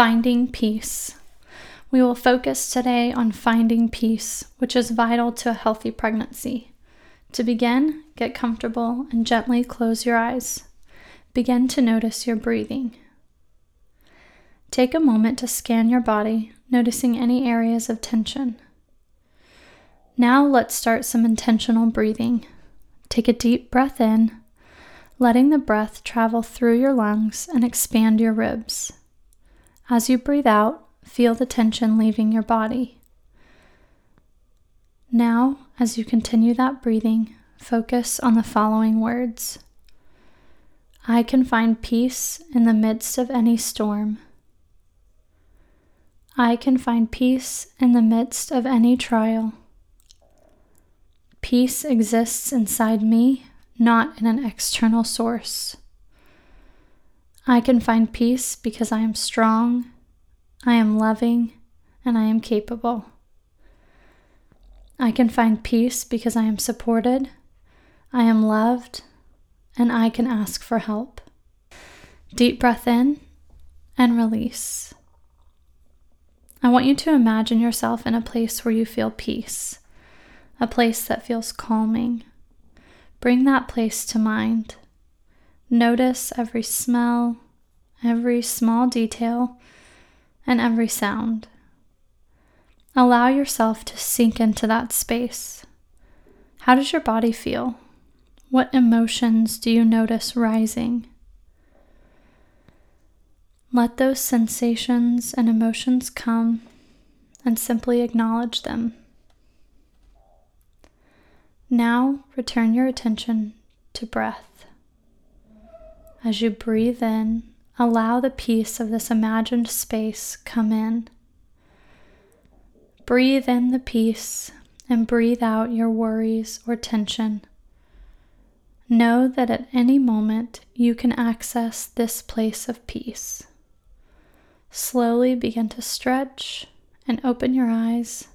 Finding peace. We will focus today on finding peace, which is vital to a healthy pregnancy. To begin, get comfortable and gently close your eyes. Begin to notice your breathing. Take a moment to scan your body, noticing any areas of tension. Now let's start some intentional breathing. Take a deep breath in, letting the breath travel through your lungs and expand your ribs. As you breathe out, feel the tension leaving your body. Now, as you continue that breathing, focus on the following words I can find peace in the midst of any storm. I can find peace in the midst of any trial. Peace exists inside me, not in an external source. I can find peace because I am strong, I am loving, and I am capable. I can find peace because I am supported, I am loved, and I can ask for help. Deep breath in and release. I want you to imagine yourself in a place where you feel peace, a place that feels calming. Bring that place to mind. Notice every smell, every small detail, and every sound. Allow yourself to sink into that space. How does your body feel? What emotions do you notice rising? Let those sensations and emotions come and simply acknowledge them. Now return your attention to breath. As you breathe in, allow the peace of this imagined space come in. Breathe in the peace and breathe out your worries or tension. Know that at any moment you can access this place of peace. Slowly begin to stretch and open your eyes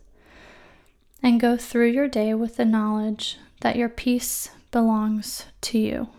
and go through your day with the knowledge that your peace belongs to you.